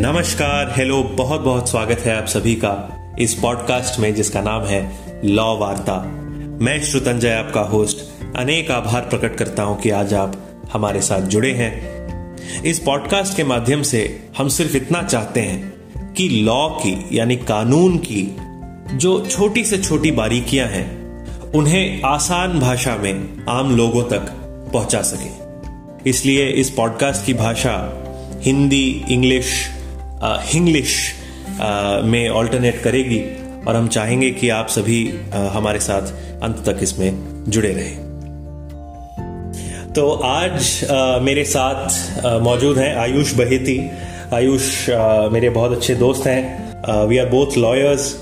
नमस्कार हेलो बहुत बहुत स्वागत है आप सभी का इस पॉडकास्ट में जिसका नाम है लॉ वार्ता। मैं श्रुतंजय आपका होस्ट अनेक आभार प्रकट करता हूँ कि आज आप हमारे साथ जुड़े हैं। इस पॉडकास्ट के माध्यम से हम सिर्फ़ इतना चाहते हैं कि लॉ की, यानी कानून की, जो छोटी से छोटी बारीकियाँ हैं, उन्हें आसान भाषा में आम लोगों तक पहुँचा सके। इसलिए इस पॉडकास्ट की भाषा हिंदी, इंग्लिश हिंग्लिश में ऑल्टरनेट करेगी और हम चाहेंगे कि आप सभी हमारे साथ अंत तक इसमें जुड़े रहें। तो आज मेरे साथ मौजूद हैं आयुष बहेती। आयुष मेरे बहुत अच्छे दोस्त हैं। वी आर बोथ लॉयर्स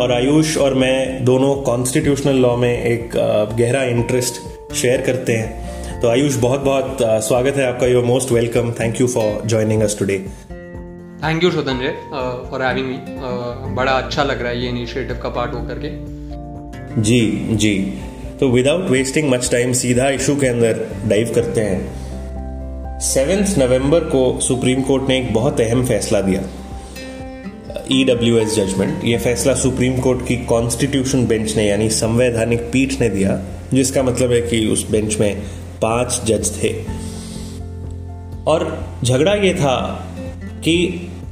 और आयुष और मैं दोनों कॉन्स्टिट्यूशनल लॉ में एक गहरा इंटरेस्ट शेयर करते हैं। तो आयुष बहुत बहुत स्वागत है आपका। Your most welcome thank you for joining us today thank you Swatantjay for having me बड़ा अच्छा लग रहा है ये इनिशिएटिव का पार्ट होकर के। जी जी। तो विदाउट वेस्टिंग मच टाइम सीधा इशू के अंदर डाइव करते हैं। सेवेंथ नवंबर को सुप्रीम कोर्ट ने एक बहुत अहम फैसला दिया। ईडब्ल्यू एस जजमेंट ये फैसला सुप्रीम कोर्ट की कॉन्स्टिट्यूशन बेंच ने, यानी संवैधानिक पीठ ने दिया, जिसका मतलब है कि उस बेंच में पाँच जज थे। और झगड़ा ये था कि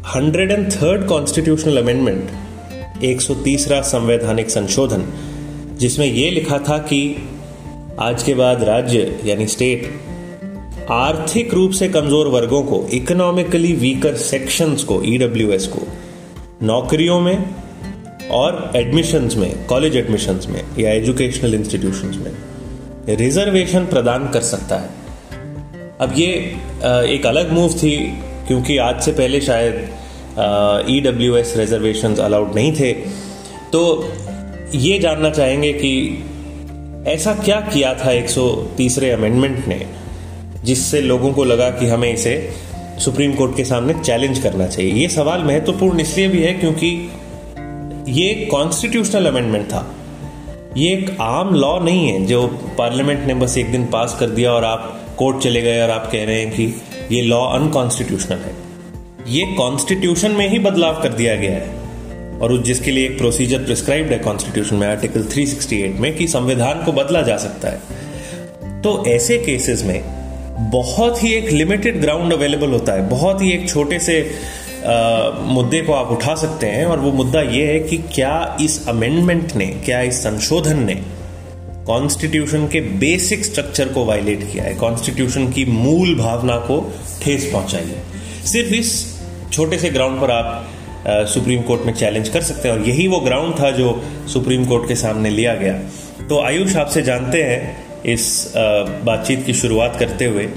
hundred and third constitutional amendment, एक सौ तीसरा संवैधानिक संशोधन, जिसमें यह लिखा था कि आज के बाद राज्य, यानी स्टेट आर्थिक रूप से कमज़ोर वर्गों को इकोनॉमिकली वीकर सेक्शंस को ईडब्ल्यूएस को, नौकरियों में और एडमिशंस में कॉलेज एडमिशंस में, या एजुकेशनल इंस्टीट्यूशंस में रिजर्वेशन प्रदान कर सकता है। अब ये एक अलग मूव थी क्योंकि आज से पहले शायद E W S reservation allowed नहीं थे। तो ये जानना चाहेंगे कि ऐसा क्या किया था एक सौ तीसरे अमेंडमेंट ने, जिससे लोगों को लगा कि हमें इसे सुप्रीम कोर्ट के सामने चैलेंज करना चाहिए। ये सवाल महत्वपूर्ण इसलिए भी है क्योंकि ये कॉन्स्टिट्यूशनल अमेंडमेंट था। ये एक आम लॉ नहीं है, जो पार्लियामेंट ने बस एक दिन पास कर दिया और आप कोर्ट चले गए और आप कह रहे हैं कि ये लॉ अनकॉन्स्टिट्यूशनल है। ये कॉन्स्टिट्यूशन में ही बदलाव कर दिया गया है। और उस जिसके लिए एक प्रोसीजर प्रिस्क्राइब्ड है कॉन्स्टिट्यूशन में आर्टिकल 368 में कि संविधान को बदला जा सकता है। तो ऐसे केसेस में बहुत ही एक लिमिटेड ग्राउंड अवेलेबल होता है। बहुत ही एक छोटे से आ, मुद्दे को आप उठा सकते हैं। और वो मुद्दा ये है कि क्या इस अमेंडमेंट ने क्या इस संशोधन ने कॉन्स्टिट्यूशन के बेसिक स्ट्रक्चर को वायलेट किया है। कॉन्स्टिट्यूशन की मूल भावना को ठेस पहुंचाई है। सिर्फ़ इस छोटे से ग्राउंड पर आप सुप्रीम कोर्ट में चैलेंज कर सकते हैं। और यही वो ग्राउंड था जो सुप्रीम कोर्ट के सामने लिया गया। तो आयुष आपसे जानते हैं इस बातचीत की शुरुआत करते हुए,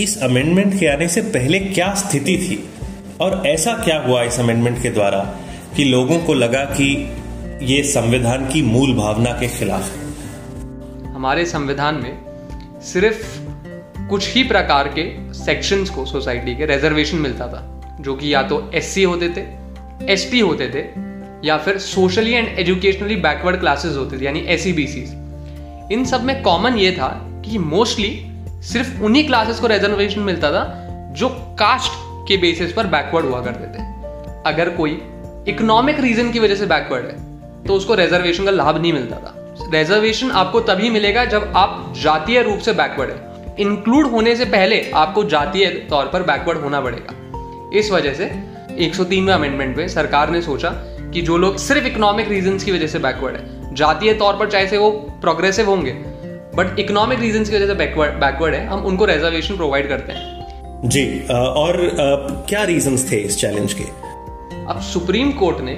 इस अमेंडमेंट के आने से पहले क्या स्थिति थी? और ऐसा क्या हुआ इस अमेंडमेंट के द्वारा कि लोगों को लगा कि ये संविधान की मूल भावना के खिलाफ है? हमारे संविधान में सिर्फ़ कुछ ही प्रकार के सेक्शंस को सोसाइटी के रिजर्वेशन मिलता था, जो कि या तो एस होते थे एस होते थे, या फिर socially and educationally backward classes होते थे, यानी एस सी इन सब में कॉमन ये था कि मोस्टली सिर्फ़ उन्हीं क्लासेस को रिजर्वेशन मिलता था, जो कास्ट के बेसिस पर बैकवर्ड हुआ करते थे। अगर कोई इकोनॉमिक रीजन की वजह से बैकवर्ड है तो उसको रिजर्वेशन का लाभ नहीं मिलता था। रिजर्वेशन आपको तभी मिलेगा जब आप जातीय रूप से बैकवर्ड है। इंक्लूड होने से पहले आपको जातीय तौर पर बैकवर्ड होना पड़ेगा। इस वजह से 103वें अमेंडमेंट में सरकार ने सोचा कि जो लोग सिर्फ़ इकोनॉमिक रीजन की वजह से बैकवर्ड है जातीय तौर पर चाहे से वो प्रोग्रेसिव होंगे बट इकोनॉमिक रीजन की वजह से बैकवर्ड बैकवर्ड है हम उनको रिजर्वेशन प्रोवाइड करते हैं। जी और क्या रीजन थे इस चैलेंज के? अब सुप्रीम कोर्ट ने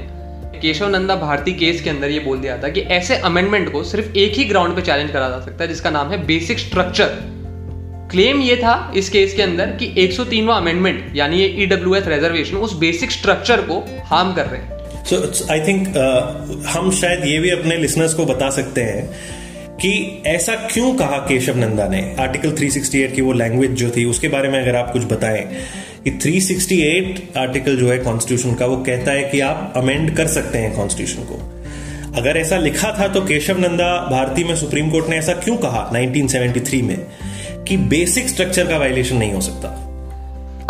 केशव नंदा भारती केस के अंदर ये बोल दिया था कि ऐसे अमेंडमेंट को सिर्फ़ एक ही ग्राउंड पे चैलेंज करा जा सकता है, जिसका नाम है बेसिक स्ट्रक्चर क्लेम ये था इस केस के अंदर कि 103वां अमेंडमेंट यानी ये ईडब्ल्यूएस e रिजर्वेशन उस बेसिक स्ट्रक्चर को हार्म कर रहे हैं. सो आई थिंक हम शायद ये भी अपने लिसनर्स को बता सकते हैं कि ऐसा क्यों कहा केशव नंदा ने? आर्टिकल 368 की वो लैंग्वेज जो थी, उसके बारे में अगर आप कुछ बताएँ कि 368 आर्टिकल जो है कॉन्स्टिट्यूशन का, वो कहता है कि आप अमेंड कर सकते हैं कॉन्स्टिट्यूशन को। अगर ऐसा लिखा था तो केशव नंदा भारती में सुप्रीम कोर्ट ने ऐसा क्यों कहा 1973 में? कि बेसिक स्ट्रक्चर का वायलेशन नहीं हो सकता।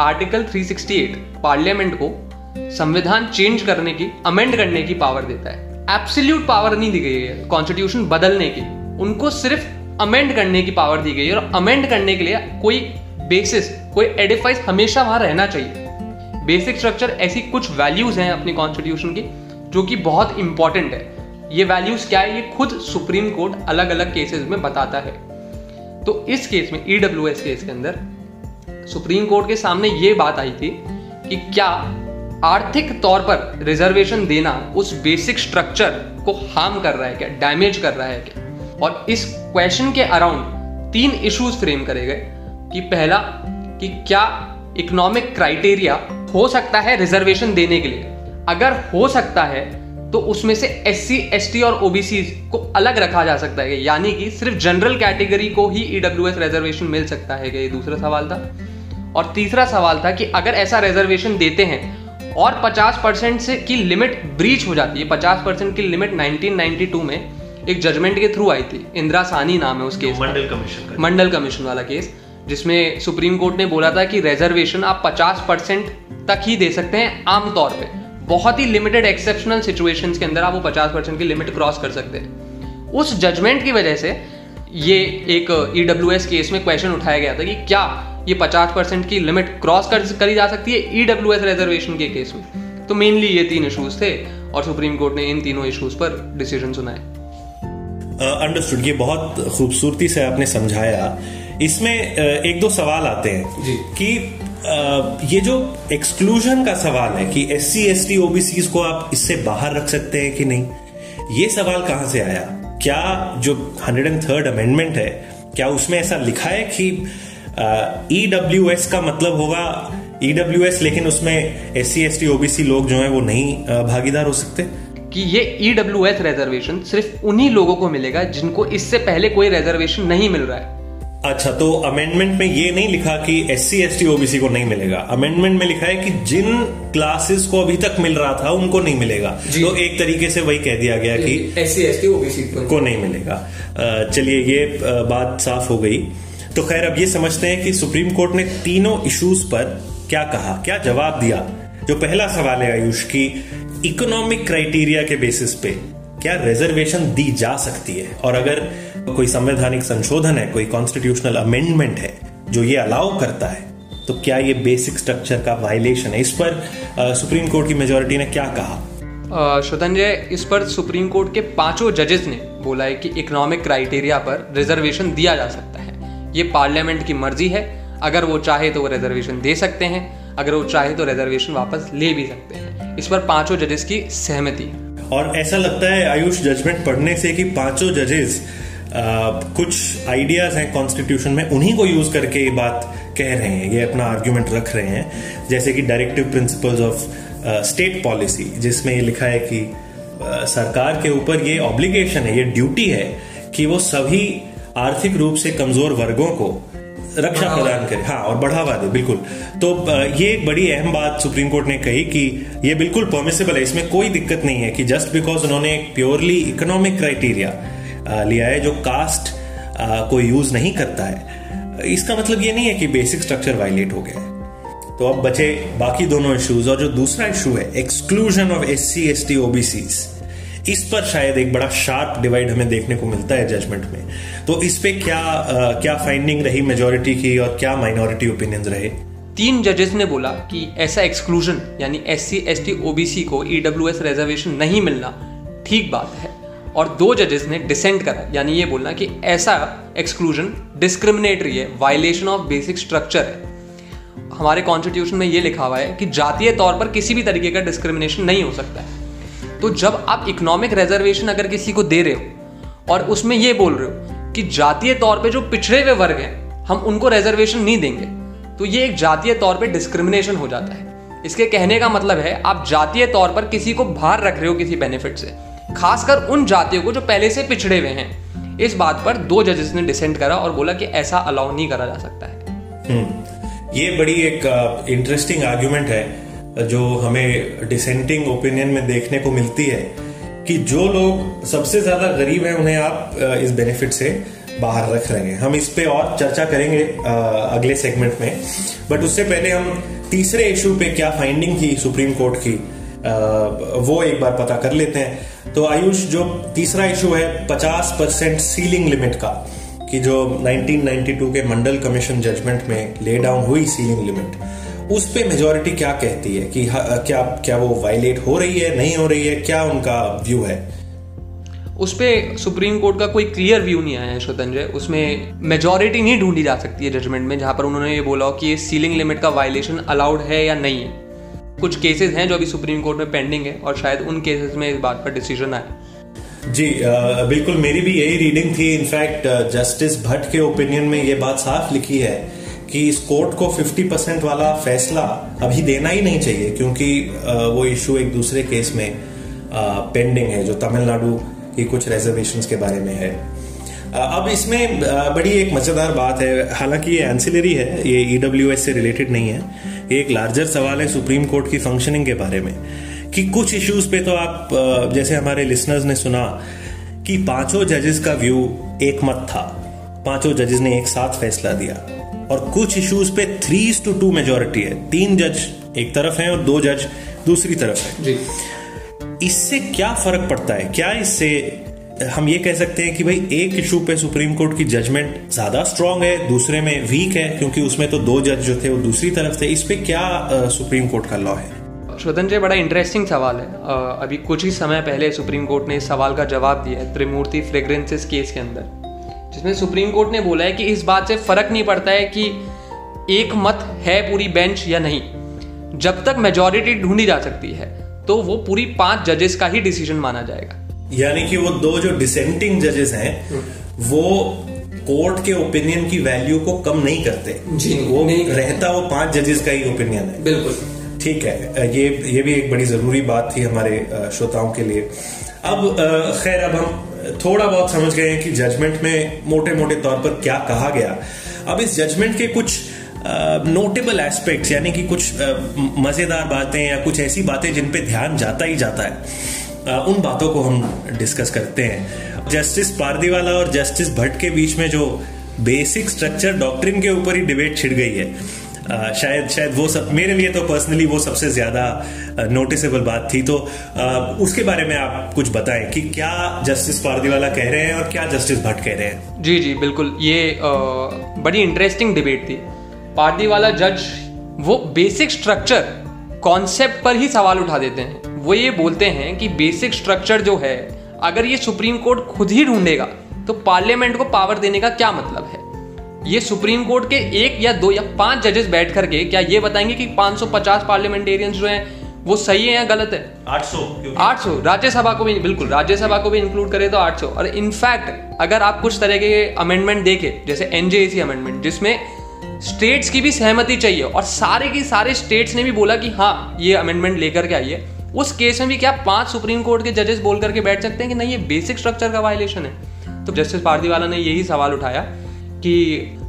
आर्टिकल 368 पार्लियामेंट को संविधान चेंज करने की अमेंड करने की पावर देता है। एब्सोल्यूट पावर नहीं दी गई है। कॉन्स्टिट्यूशन बदलने की। उनको सिर्फ़ अमेंड करने की पावर दी गई है और अमेंड करने के लिए कोई बेसिस कोई एडिफाइस हमेशा वहाँ रहना चाहिए। बेसिक स्ट्रक्चर ऐसी कुछ वैल्यूज़ हैं अपनी कॉन्स्टिट्यूशन की, जो कि बहुत इंपॉर्टेंट है। ये वैल्यूज़ क्या है? ये खुद सुप्रीम कोर्ट अलग अलग केसेस में बताता है। तो इस केस में ईडब्ल्यू e केस के अंदर सुप्रीम कोर्ट के सामने ये बात आई थी कि क्या आर्थिक तौर पर रिजर्वेशन देना उस बेसिक स्ट्रक्चर को हार्म कर रहा है क्या? डैमेज कर रहा है क्या? और इस क्वेश्चन के अराउंड तीन इश्यूज़ फ्रेम करे गए। कि पहला कि क्या इकोनॉमिक क्राइटेरिया हो सकता है रिजर्वेशन देने के लिए? अगर हो सकता है तो उसमें से एस सी एस टी और ओबीसी को अलग रखा जा सकता है। यानी कि सिर्फ़ जनरल कैटेगरी को ही ईडब्ल्यू एस रिजर्वेशन मिल सकता है। ये दूसरा सवाल था। और तीसरा सवाल था कि अगर ऐसा रिजर्वेशन देते हैं और 50 परसेंट से की लिमिट ब्रीच हो जाती है 50 परसेंट की लिमिट 1992 में एक जजमेंट के थ्रू आई थी इंदिरा सानी नाम है उस case Mandal commission Mandal commission वाला केस जिसमें सुप्रीम कोर्ट ने बोला था कि रिजर्वेशन आप 50 परसेंट तक ही दे सकते हैं आमतौर पे। बहुत ही लिमिटेड एक्सेप्शनल सिचुएशंस के अंदर आप वो 50 परसेंट की लिमिट क्रॉस कर सकते हैं। उस जजमेंट की वजह से ये एक ई e केस में क्वेश्चन उठाया गया था कि क्या ये 50 परसेंट की लिमिट क्रॉस कर करी जा सकती है ई e रिजर्वेशन के केस में? तो मेनली ये तीन इश्यूज़ थे और सुप्रीम कोर्ट ने इन तीनों इश्यूज़ पर डिसीज़न सुनाए। अंडरस्टूड ये बहुत खूबसूरती से आपने समझाया इसमें एक दो सवाल आते हैं जी. कि ये जो एक्सक्लूजन का सवाल है कि S C S T OBC को आप इससे बाहर रख सकते हैं कि नहीं? ये सवाल कहाँ से आया? क्या जो हंड्रेड एंड थर्ड अमेंडमेंट है क्या उसमें ऐसा लिखा है कि ईडब्ल्यू एस का मतलब होगा ईडब्ल्यू एस लेकिन उसमें S C S T OBC लोग जो है वो नहीं भागीदार हो सकते? कि ये ईडब्ल्यू एस रिजर्वेशन सिर्फ़ उन्हीं लोगों को मिलेगा जिनको इससे पहले कोई रिजर्वेशन नहीं मिल रहा है। अच्छा तो अमेंडमेंट में ये नहीं लिखा कि S C S T OBC को नहीं मिलेगा। अमेंडमेंट में लिखा है कि जिन क्लासेस को अभी तक मिल रहा था उनको नहीं मिलेगा। तो एक तरीके से वही कह दिया गया कि S C S T OBC को नहीं मिलेगा। चलिए ये बात साफ़ हो गई। तो खैर अब ये समझते हैं कि सुप्रीम कोर्ट ने तीनों इश्यूज़ पर क्या कहा क्या जवाब दिया। जो पहला सवाल है आयुष की इकोनॉमिक क्राइटेरिया के बेसिस पे क्या रिजर्वेशन दी जा सकती है? और अगर कोई संवैधानिक संशोधन है कोई कॉन्स्टिट्यूशनल अमेंडमेंट है जो ये अलाउ करता है तो क्या ये बेसिक स्ट्रक्चर का वायलेशन है? इस पर सुप्रीम कोर्ट की मेजोरिटी ने क्या कहा? श्रोतंजय इस पर सुप्रीम कोर्ट के पाँचों जजेस ने बोला है कि इकोनॉमिक क्राइटेरिया पर रिजर्वेशन दिया जा सकता है। ये पार्लियामेंट की मर्ज़ी है। अगर वो चाहे तो वो रिजर्वेशन दे सकते हैं। अगर वो चाहे तो रिजर्वेशन वापस ले भी सकते हैं। इस पर पाँचों जजेस की सहमति। और ऐसा लगता है आयुष जजमेंट पढ़ने से कि पाँचों जजेस कुछ आइडियाज़ हैं कॉन्स्टिट्यूशन में उन्हीं को यूज़ करके ये बात कह रहे हैं ये अपना आर्ग्यूमेंट रख रहे हैं। जैसे कि directive principles of state policy जिसमें ये लिखा है कि uh, सरकार के ऊपर ये ऑब्लिगेशन है ये ड्यूटी है कि वो सभी आर्थिक रूप से कमज़ोर वर्गों को रक्षा प्रदान करे। हाँ और बढ़ावा दे बिल्कुल। तो ये एक बड़ी अहम बात सुप्रीम कोर्ट ने कही कि ये बिल्कुल परमिसेबल है इसमें कोई दिक्कत नहीं है कि जस्ट बिकॉज़ उन्होंने एक प्योरली इकोनॉमिक क्राइटेरिया लिया है जो कास्ट को यूज़ नहीं करता है। इसका मतलब ये नहीं है कि बेसिक स्ट्रक्चर वायलेट हो गया है। तो अब बचे बाकी दोनों इश्यूज़ और जो दूसरा इशू है exclusion of S C S T OBCs इस पर शायद एक बड़ा शार्प डिवाइड हमें देखने को मिलता है जजमेंट में। तो इस पे क्या आ, क्या फाइंडिंग रही मेजोरिटी की और क्या माइनॉरिटी ओपिनियंस रहे? तीन जजेस ने बोला कि ऐसा एक्सक्लूजन यानी S C S T OBC को ईडब्ल्यू एस रिजर्वेशन नहीं मिलना ठीक बात है। और दो जजेस ने डिसेंट करा। यानी ये बोलना कि ऐसा एक्सक्लूजन डिस्क्रिमिनेटरी है वायलेशन ऑफ़ बेसिक स्ट्रक्चर है। हमारे कॉन्स्टिट्यूशन में ये लिखा हुआ है कि जातीय तौर पर किसी भी तरीके का डिस्क्रिमिनेशन नहीं हो सकता है। तो जब आप इकोनॉमिक रिजर्वेशन अगर किसी को दे रहे हो और उसमें ये बोल रहे हो कि जातीय तौर पे जो पिछड़े हुए वर्ग हैं, हम उनको रिजर्वेशन नहीं देंगे तो ये एक जातीय तौर पे डिस्क्रिमिनेशन हो जाता है। इसके कहने का मतलब है, आप जातीय तौर पर किसी को बाहर रख रहे हो किसी बेनिफिट से। खासकर उन जातियों को जो पहले से पिछड़े हुए हैं। इस बात पर दो जजेस ने डिसेंट करा और बोला कि ऐसा अलाउ नहीं करा जा सकता है। हम्म। ये बड़ी एक इंटरेस्टिंग आर्ग्यूमेंट है, जो हमें डिसेंटिंग ओपिनियन में देखने को मिलती है कि जो लोग सबसे ज़्यादा गरीब हैं, उन्हें आप इस बेनिफिट से बाहर रख रहे हैं। हम इस पे और चर्चा करेंगे अगले सेगमेंट में। बट उससे पहले हम तीसरे इशू पे क्या फाइंडिंग थी सुप्रीम कोर्ट की वो एक बार पता कर लेते हैं। तो आयुष, जो तीसरा इशू है 50 परसेंट सीलिंग लिमिट का, कि जो 1992 के मंडल कमीशन जजमेंट में ले डाउन हुई सीलिंग लिमिट उस पे मेजोरिटी क्या कहती है कि क्या क्या वो वायलेट हो रही है, नहीं हो रही है, क्या उनका व्यू है? उस पर सुप्रीम कोर्ट का कोई क्लियर व्यू नहीं आया है स्वतंजय उसमें मेजोरिटी नहीं ढूंढी जा सकती है जजमेंट में, जहाँ पर उन्होंने ये बोला हो कि ये सीलिंग लिमिट का वायलेशन अलाउड है या नहीं है। कुछ केसेस हैं जो अभी सुप्रीम कोर्ट में पेंडिंग है और शायद उन केसेस में इस बात पर डिसीज़न आए। जी आ, बिल्कुल मेरी भी यही रीडिंग थी। इनफैक्ट जस्टिस भट्ट के ओपिनियन में ये बात साफ़ लिखी है कि इस कोर्ट को 50 परसेंट वाला फैसला अभी देना ही नहीं चाहिए क्योंकि वो इशू एक दूसरे केस में पेंडिंग है जो तमिलनाडु की कुछ रिजर्वेशन के बारे में है। अब इसमें बड़ी एक मज़ेदार बात है। हालाँकि ये एंसिलरी है ये ईडब्ल्यू e से रिलेटेड नहीं है। ये एक लार्जर सवाल है सुप्रीम कोर्ट की फंक्शनिंग के बारे में कि कुछ इश्यूज़ पे तो आप जैसे हमारे लिसनर्स ने सुना कि पाँचों जजेस का व्यू एक मत था। पाँचों जजेस ने एक साथ फैसला दिया। और कुछ इश्यूज़ पे थ्री टू टू मेजोरिटी है। तीन जज एक तरफ़ हैं और दो जज दूसरी तरफ़ है। जी। इससे क्या फ़र्क पड़ता है? क्या इससे हम ये कह सकते हैं कि भाई, एक इशू पे सुप्रीम कोर्ट की जजमेंट ज़्यादा स्ट्रांग है, दूसरे में वीक है, क्योंकि उसमें तो दो जज जो थे वो दूसरी तरफ़ थे। इस पे क्या सुप्रीम कोर्ट का लॉ है? स्वतंत्र बड़ा इंटरेस्टिंग सवाल है। अभी कुछ ही समय पहले सुप्रीम कोर्ट ने इस सवाल का जवाब दिया है त्रिमूर्ति फ्रेग्रेंसेस केस के अंदर, जिसमें सुप्रीम कोर्ट ने बोला है कि इस बात से फ़र्क नहीं पड़ता है कि एक मत है पूरी बेंच या नहीं। जब तक मेजोरिटी ढूंढी जा सकती है तो वो पूरी पाँच जजेस का ही डिसीज़न माना जाएगा। यानी कि वो दो जो डिसेंटिंग जजेस हैं वो कोर्ट के ओपिनियन की वैल्यू को कम नहीं करते। जी वो नहीं रहता वो पाँच जजेस का ही ओपिनियन है। बिल्कुल। ठीक है ये ये भी एक बड़ी ज़रूरी बात थी हमारे श्रोताओं के लिए। अब खैर अब हम थोड़ा बहुत समझ गए हैं कि जजमेंट में मोटे मोटे तौर पर क्या कहा गया। अब इस जजमेंट के कुछ नोटेबल एस्पेक्ट्स यानी कि कुछ मज़ेदार बातें या कुछ ऐसी बातें जिन पे ध्यान जाता ही जाता है। उन बातों को हम डिस्कस करते हैं। जस्टिस पारदीवाला और जस्टिस भट्ट के बीच में जो बेसिक स्ट्रक्चर डॉक्ट्रिन के ऊपर ही डिबेट छिड़ गई है। आ, शायद शायद वो सब मेरे लिए तो पर्सनली वो सबसे ज़्यादा नोटिसेबल बात थी। तो आ, उसके बारे में आप कुछ बताएँ कि क्या जस्टिस पारदीवाला कह रहे हैं और क्या जस्टिस भट्ट कह रहे हैं? जी जी बिल्कुल। ये आ, बड़ी इंटरेस्टिंग डिबेट थी। पारदीवाला जज वो बेसिक स्ट्रक्चर कॉन्सेप्ट पर ही सवाल उठा देते हैं। वो ये बोलते हैं कि बेसिक स्ट्रक्चर जो है अगर ये सुप्रीम कोर्ट खुद ही ढूंढेगा तो पार्लियामेंट को पावर देने का क्या मतलब है? ये सुप्रीम कोर्ट के एक या दो या पाँच जजेस बैठ करके क्या ये बताएँगे कि 550 पार्लियामेंटेरियंस जो हैं वो सही है या गलत है? 800 800 राज्यसभा को भी बिल्कुल राज्यसभा को भी इंक्लूड करे तो 800 और इनफैक्ट अगर आप कुछ तरह के अमेंडमेंट देखें जैसे एनजेसी अमेंडमेंट जिसमें स्टेट्स की भी सहमति चाहिए और सारे के सारे स्टेट्स ने भी बोला कि हाँ ये अमेंडमेंट लेकर के आइए। उस केस में भी क्या पाँच सुप्रीम कोर्ट के जजेस बोल करके बैठ सकते हैं कि नहीं, ये बेसिक स्ट्रक्चर का वायलेशन है? तो जस्टिस पारदीवाला ने यही सवाल उठाया कि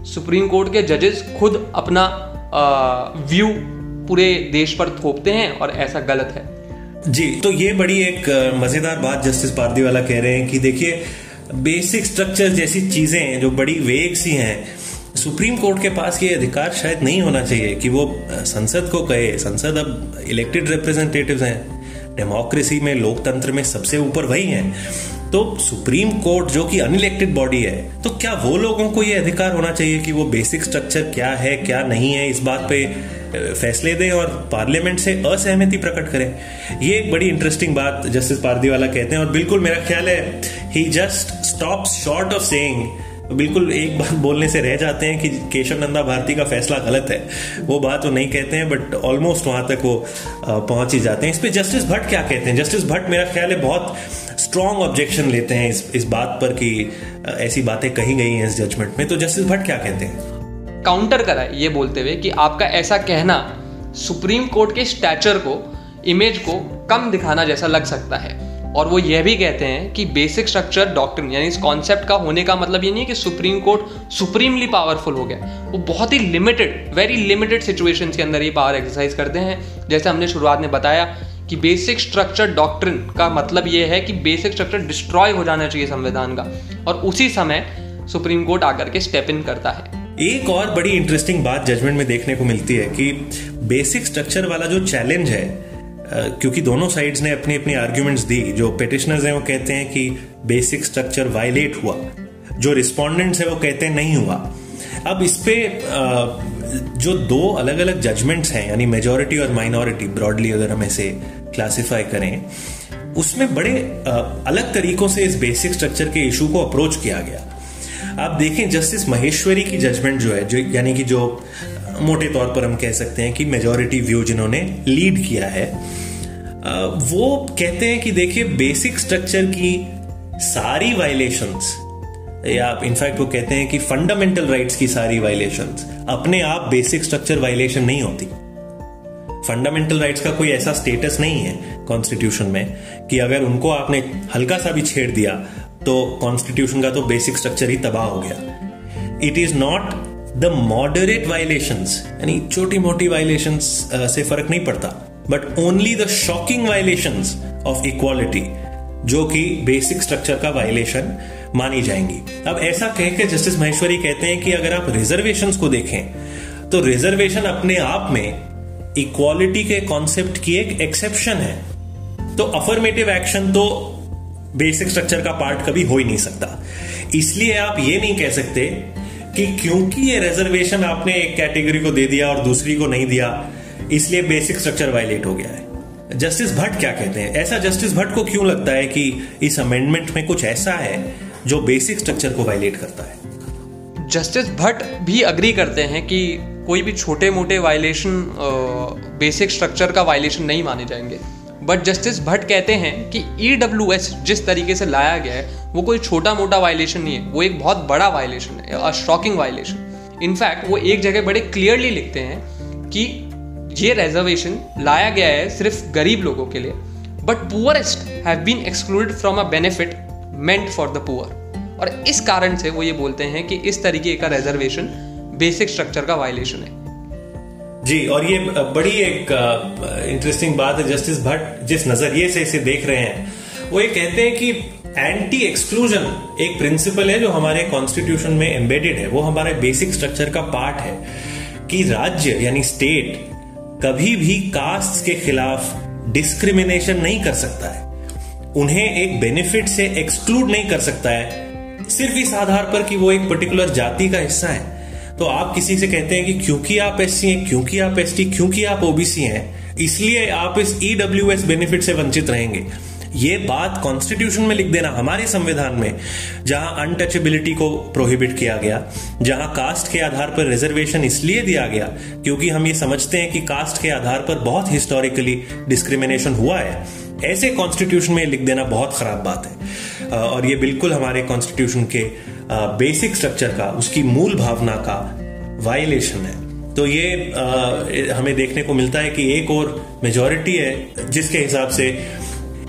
सुप्रीम कोर्ट के जजेस खुद अपना व्यू पूरे देश पर थोपते हैं और ऐसा गलत है। जी तो ये बड़ी एक मज़ेदार बात जस्टिस पारदीवाला कह रहे हैं कि देखिए बेसिक स्ट्रक्चर जैसी चीज़ें जो बड़ी वेग सी हैं सुप्रीम कोर्ट के पास ये अधिकार शायद नहीं होना चाहिए कि वो संसद को कहे। संसद अब इलेक्टेड रिप्रेजेंटेटिव हैं। डेमोक्रेसी में, लोकतंत्र में सबसे ऊपर वही हैं। तो सुप्रीम कोर्ट जो कि अनइलेक्टेड बॉडी है तो क्या वो लोगों को ये अधिकार होना चाहिए कि वो बेसिक स्ट्रक्चर क्या है, क्या नहीं है, इस बात पे फैसले दें और पार्लियामेंट से असहमति प्रकट करें? ये एक बड़ी इंटरेस्टिंग बात जस्टिस पारदीवाला कहते हैं और बिल्कुल मेरा ख्याल है ही just stop short of saying बिल्कुल एक बात बोलने से रह जाते हैं कि केशव नंदा भारती का फैसला गलत है। वो बात वो नहीं कहते हैं बट ऑलमोस्ट वहाँ तक वो पहुँच ही जाते हैं। इस पर जस्टिस भट्ट क्या कहते हैं? जस्टिस भट्ट मेरा ख्याल है बहुत स्ट्रॉन्ग ऑब्जेक्शन लेते हैं इस इस बात पर कि ऐसी बातें कही गई हैं इस जजमेंट में। तो जस्टिस भट्ट क्या कहते हैं? काउंटर करा ये बोलते हुए कि आपका ऐसा कहना सुप्रीम कोर्ट के स्टैचर को इमेज को कम दिखाना जैसा लग सकता है। और वो यह भी कहते हैं कि बेसिक स्ट्रक्चर डॉक्टर यानी इस कॉन्सेप्ट का होने का मतलब ये नहीं है कि सुप्रीम कोर्ट सुप्रीमली पावरफुल हो गया। वो बहुत ही लिमिटेड वेरी लिमिटेड सिचुएशन के अंदर ये पावर एक्सरसाइज करते हैं। जैसे हमने शुरुआत में बताया कि बेसिक स्ट्रक्चर डॉक्ट्रिन का मतलब ये है कि बेसिक स्ट्रक्चर डिस्ट्रॉय हो जाना चाहिए संविधान का और उसी समय सुप्रीम कोर्ट आकर के स्टेप इन करता है। एक और बड़ी इंटरेस्टिंग बात जजमेंट में देखने को मिलती है कि बेसिक स्ट्रक्चर वाला जो चैलेंज है क्योंकि दोनों साइड्स ने अपनी अपनी आर्ग्यूमेंट्स दी, जो पेटिशनर्स हैं वो कहते हैं कि बेसिक स्ट्रक्चर वायलेट हुआ, जो रिस्पोंडेंट्स है वो कहते हैं नहीं हुआ। अब इस पे जो दो अलग अलग जजमेंट्स हैं, यानी मेजोरिटी और माइनॉरिटी ब्रॉडली अगर हम ऐसे क्लासिफाई करें, उसमें बड़े अलग तरीकों से इस बेसिक स्ट्रक्चर के इशू को अप्रोच किया गया। आप देखें जस्टिस महेश्वरी की जजमेंट जो है, जो यानी कि जो, मोटे तौर पर हम कह सकते हैं कि मेजोरिटी व्यू जिन्होंने लीड किया है वो कहते हैं कि देखिए बेसिक स्ट्रक्चर की सारी वायलेशंस या इनफैक्ट वो कहते हैं कि फंडामेंटल राइट्स की सारी वायलेशंस अपने आप बेसिक स्ट्रक्चर वायलेशन नहीं होती। फंडामेंटल राइट्स का कोई ऐसा स्टेटस नहीं है कॉन्स्टिट्यूशन में कि अगर उनको आपने हल्का सा भी छेड़ दिया तो कॉन्स्टिट्यूशन का तो बेसिक स्ट्रक्चर ही तबाह हो गया। It is not the moderate violation यानी छोटी मोटी वायलेशन से फ़र्क नहीं पड़ता। But only the shocking violation of equality जो कि बेसिक स्ट्रक्चर का वायलेशन मानी जाएँगी। अब ऐसा कह के जस्टिस महेश्वरी कहते हैं कि अगर आप रिजर्वेशन को देखें तो रिजर्वेशन अपने आप में इक्वालिटी के कॉन्सेप्ट की एक एक्सेप्शन है। तो अफर्मेटिव एक्शन तो बेसिक स्ट्रक्चर का पार्ट कभी हो ही नहीं सकता। इसलिए आप ये नहीं कह सकते कि क्योंकि ये रिजर्वेशन आपने एक कैटेगरी को दे दिया और दूसरी को नहीं दिया इसलिए बेसिक स्ट्रक्चर वायलेट हो गया है। जस्टिस भट्ट क्या कहते हैं? ऐसा जस्टिस भट्ट को क्यों लगता है कि इस अमेंडमेंट में कुछ ऐसा है जो बेसिक स्ट्रक्चर को वायलेट करता है? जस्टिस भट्ट भी अग्री करते हैं कि कोई भी छोटे मोटे वायलेशन बेसिक स्ट्रक्चर का वायलेशन नहीं माने जाएँगे। बट जस्टिस भट्ट कहते हैं कि ई e जिस तरीके से लाया गया है, वो कोई छोटा मोटा वायलेशन नहीं है। वो एक बहुत बड़ा वायलेशन है शॉकिंग वायलेशन इनफैक्ट वो एक जगह बड़े क्लियरली लिखते हैं कि ये रिजर्वेशन लाया गया है सिर्फ़ गरीब लोगों के लिए but poorest have been excluded from a benefit meant for the poor और इस कारण से वो ये बोलते हैं कि इस तरीके का रिजर्वेशन बेसिक स्ट्रक्चर का वायलेशन है। जी, और ये बड़ी एक इंटरेस्टिंग बात है जस्टिस भट्ट जिस नज़रिए से इसे देख रहे हैं, वो ये कहते हैं कि एंटी एक्सक्लूजन एक प्रिंसिपल है जो हमारे कॉन्स्टिट्यूशन में एम्बेडेड है, वो हमारे बेसिक स्ट्रक्चर का पार्ट है कि राज्य, यानी स्टेट कभी भी कास्ट के खिलाफ डिस्क्रिमिनेशन नहीं कर सकता है। उन्हें एक बेनिफिट से एक्सक्लूड नहीं कर सकता है। सिर्फ़ इस आधार पर कि वो एक पर्टिकुलर जाति का हिस्सा है। तो आप किसी से कहते हैं कि क्योंकि आप एससी हैं, क्योंकि आप एस क्योंकि आप ओबीसी हैं, इसलिए आप इस ईडब्ल्यू एस बेनिफिट से वंचित रहेंगे। ये बात कॉन्स्टिट्यूशन में लिख देना हमारे संविधान में जहाँ अनटचेबिलिटी को प्रोहिबिट किया गया जहाँ कास्ट के आधार पर रिजर्वेशन इसलिए दिया गया क्योंकि हम ये समझते हैं कि कास्ट के आधार पर बहुत हिस्टोरिकली डिस्क्रिमिनेशन हुआ है। ऐसे कॉन्स्टिट्यूशन में लिख देना बहुत खराब बात है। और ये बिल्कुल हमारे कॉन्स्टिट्यूशन के बेसिक स्ट्रक्चर का उसकी मूल भावना का वायलेशन है। तो ये आ, हमें देखने को मिलता है कि एक और मेजोरिटी है जिसके हिसाब से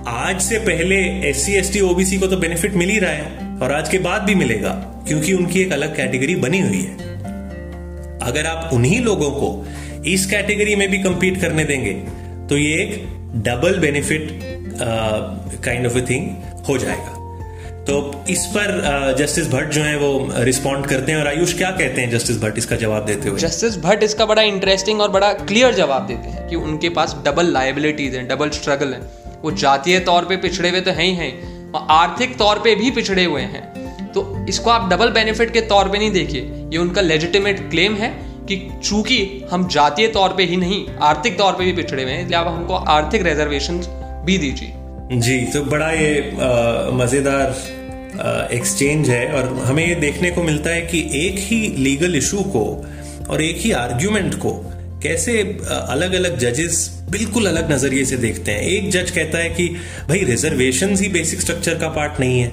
आज से पहले S C S T OBC को तो बेनिफिट मिल ही रहा है और आज के बाद भी मिलेगा, क्योंकि उनकी एक अलग कैटेगरी बनी हुई है। अगर आप उन्हीं लोगों को इस कैटेगरी में भी कंपीट करने देंगे तो ये एक double benefit kind of a thing हो जाएगा। तो इस पर जस्टिस भट्ट जो है वो रिस्पॉन्ड करते हैं और आयुष क्या कहते हैं जस्टिस भट्ट इसका जवाब देते हुए। जस्टिस भट्ट इसका बड़ा इंटरेस्टिंग और बड़ा क्लियर जवाब देते हैं कि उनके पास डबल लाइबिलिटीज हैं डबल स्ट्रगल है। वो जातीय तौर पे पिछड़े हुए तो हैं ही हैं, और आर्थिक तौर पे भी पिछड़े हुए हैं। तो इसको आप डबल बेनिफिट के तौर पे नहीं देखिए। ये उनका लेजिटिमेट क्लेम है कि चूँकि हम जातीय तौर पे ही नहीं, आर्थिक तौर पे भी पिछड़े हुए हैं, इसलिए आप हमको आर्थिक रिजर्वेशन भी दीजिए। जी तो बड़ा ये मज़ेदार एक्सचेंज है, और हमें ये देखने को मिलता है कि एक ही लीगल इशू को और एक ही आर्ग्यूमेंट को कैसे अलग अलग जजेस बिल्कुल अलग नज़रिए से देखते हैं। एक जज कहता है कि, भाई रिजर्वेशन ही बेसिक स्ट्रक्चर का पार्ट नहीं है।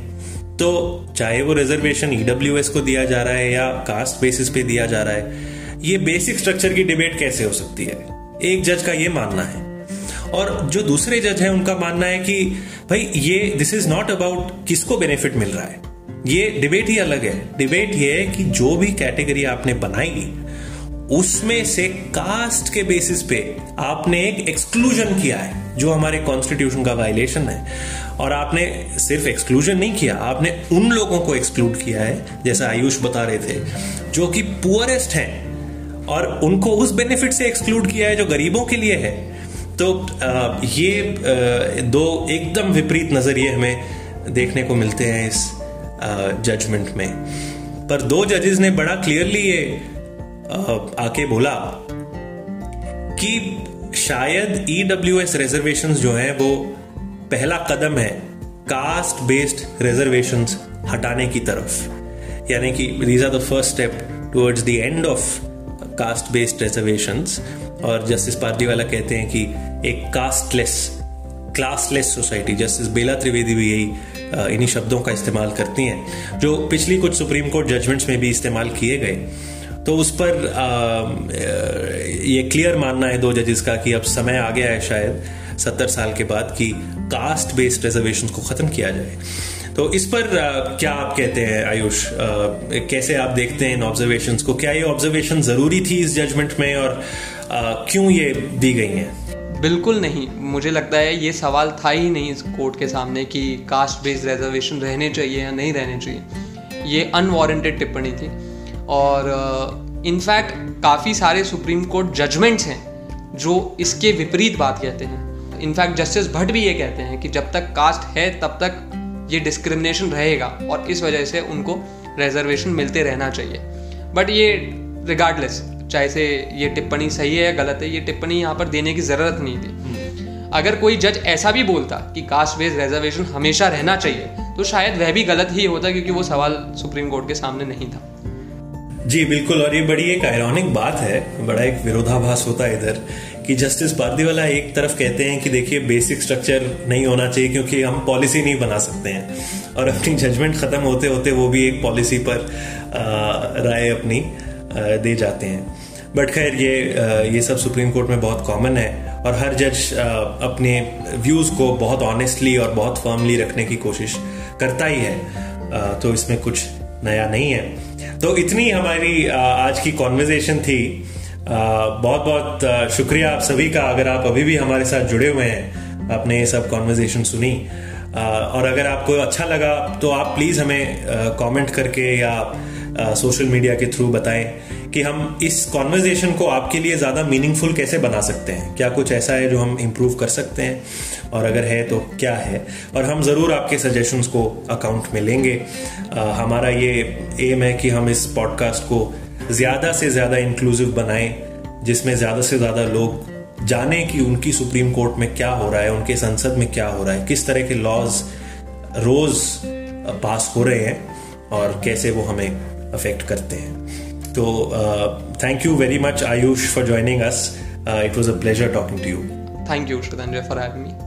तो चाहे वो रिजर्वेशन ईडब्ल्यू e को दिया जा रहा है या कास्ट बेसिस पे दिया जा रहा है, ये बेसिक स्ट्रक्चर की डिबेट कैसे हो सकती है? एक जज का ये मानना है। और जो दूसरे जज हैं, उनका मानना है कि, भाई, ये दिस इज़ नॉट अबाउट किसको बेनिफिट मिल रहा है। ये डिबेट ही अलग है। डिबेट ये है कि जो भी कैटेगरी आपने बनाई उसमें से कास्ट के बेसिस पे आपने एक एक्सक्लूजन किया है, जो हमारे कॉन्स्टिट्यूशन का वायलेशन है। और आपने सिर्फ़ एक्सक्लूजन नहीं किया, आपने उन लोगों को एक्सक्लूड किया है, जैसा आयुष बता रहे थे, जो कि पुअरेस्ट हैं। और उनको उस बेनिफिट से एक्सक्लूड किया है, जो गरीबों के लिए है। तो ये दो एकदम विपरीत नज़रिए हमें देखने को मिलते हैं इस जजमेंट में। पर दो जजेस ने बड़ा क्लियरली ये आके बोला कि शायद ईडब्ल्यू एस रिजर्वेशन जो है, वो पहला कदम है कास्ट बेस्ड रिजर्वेशन हटाने की तरफ़। यानी कि these are the first step towards the end of caste based reservation और जस्टिस पार्टीवाला कहते हैं कि एक casteless classless society justice Bela Trivedi भी यही इन्हीं शब्दों का इस्तेमाल करती हैं, जो पिछली कुछ सुप्रीम कोर्ट जजमेंट्स में भी इस्तेमाल किए गए। तो उस पर आ, ये क्लियर मानना है दो जजेस का कि अब समय आ गया है शायद सत्तर साल के बाद कि कास्ट बेस्ड रिजर्वेशन को खत्म किया जाए। तो इस पर आ, क्या आप कहते हैं आयुष? कैसे आप देखते हैं इन ऑब्जर्वेशन को? क्या ये ऑब्जर्वेशन ज़रूरी थी इस जजमेंट में और आ, क्यों ये दी गई हैं? बिल्कुल नहीं। मुझे लगता है ये सवाल था ही नहीं इस कोर्ट के सामने कि कास्ट बेस्ड रिजर्वेशन रहने चाहिए या नहीं रहने चाहिए। ये अनवारंटेड टिप्पणी थी। और इनफैक्ट काफ़ी सारे सुप्रीम कोर्ट जजमेंट्स हैं जो इसके विपरीत बात कहते हैं। इनफैक्ट जस्टिस भट्ट भी ये कहते हैं कि जब तक कास्ट है तब तक ये डिस्क्रिमिनेशन रहेगा और इस वजह से उनको रिजर्वेशन मिलते रहना चाहिए। बट ये रिगार्डलेस चाहे से ये टिप्पणी सही है या गलत है ये टिप्पणी यहाँ पर देने की ज़रूरत नहीं थी। अगर कोई जज ऐसा भी बोलता कि कास्ट बेस्ड रिजर्वेशन हमेशा रहना चाहिए तो शायद वह भी गलत ही होता क्योंकि वो सवाल सुप्रीम कोर्ट के सामने नहीं था। जी, बिल्कुल, और ये बड़ी एक आयरॉनिक बात है, बड़ा एक विरोधाभास होता है इधर, कि जस्टिस पारदीवाला एक तरफ़ कहते हैं कि देखिए बेसिक स्ट्रक्चर नहीं होना चाहिए, क्योंकि हम पॉलिसी नहीं बना सकते हैं। और अपनी जजमेंट खत्म होते होते वो भी एक पॉलिसी पर राय अपनी दे जाते हैं। बट खैर, ये ये सब सुप्रीम कोर्ट में बहुत कॉमन है, और हर जज अपने व्यूज़ को बहुत ऑनेस्टली और बहुत फर्मली रखने की कोशिश करता ही है। तो इसमें कुछ नया नहीं है। तो इतनी हमारी आज की कॉन्वर्जेशन थी। बहुत बहुत शुक्रिया आप सभी का। अगर आप अभी भी हमारे साथ जुड़े हुए हैं, आपने ये सब कॉन्वर्जेशन सुनी। और अगर आपको अच्छा लगा तो आप प्लीज़ हमें कमेंट करके या सोशल मीडिया के थ्रू बताएँ। कि हम इस कॉन्वर्जेशन को आपके लिए ज़्यादा मीनिंगफुल कैसे बना सकते हैं? क्या कुछ ऐसा है जो हम इम्प्रूव कर सकते हैं? और अगर है तो क्या है? और हम ज़रूर आपके सजेशंस को अकाउंट में लेंगे। आ, हमारा ये एम है कि हम इस पॉडकास्ट को ज़्यादा से ज़्यादा इंक्लूसिव बनाएँ जिसमें ज़्यादा से ज़्यादा लोग जाने कि उनकी सुप्रीम कोर्ट में क्या हो रहा है उनके संसद में क्या हो रहा है किस तरह के लॉज रोज पास हो रहे हैं और कैसे वो हमें अफेक्ट करते हैं। So uh, thank you very much, Ayush, for joining us. Uh, it was a pleasure talking to you. Thank you, Shraddhanjay, for having me.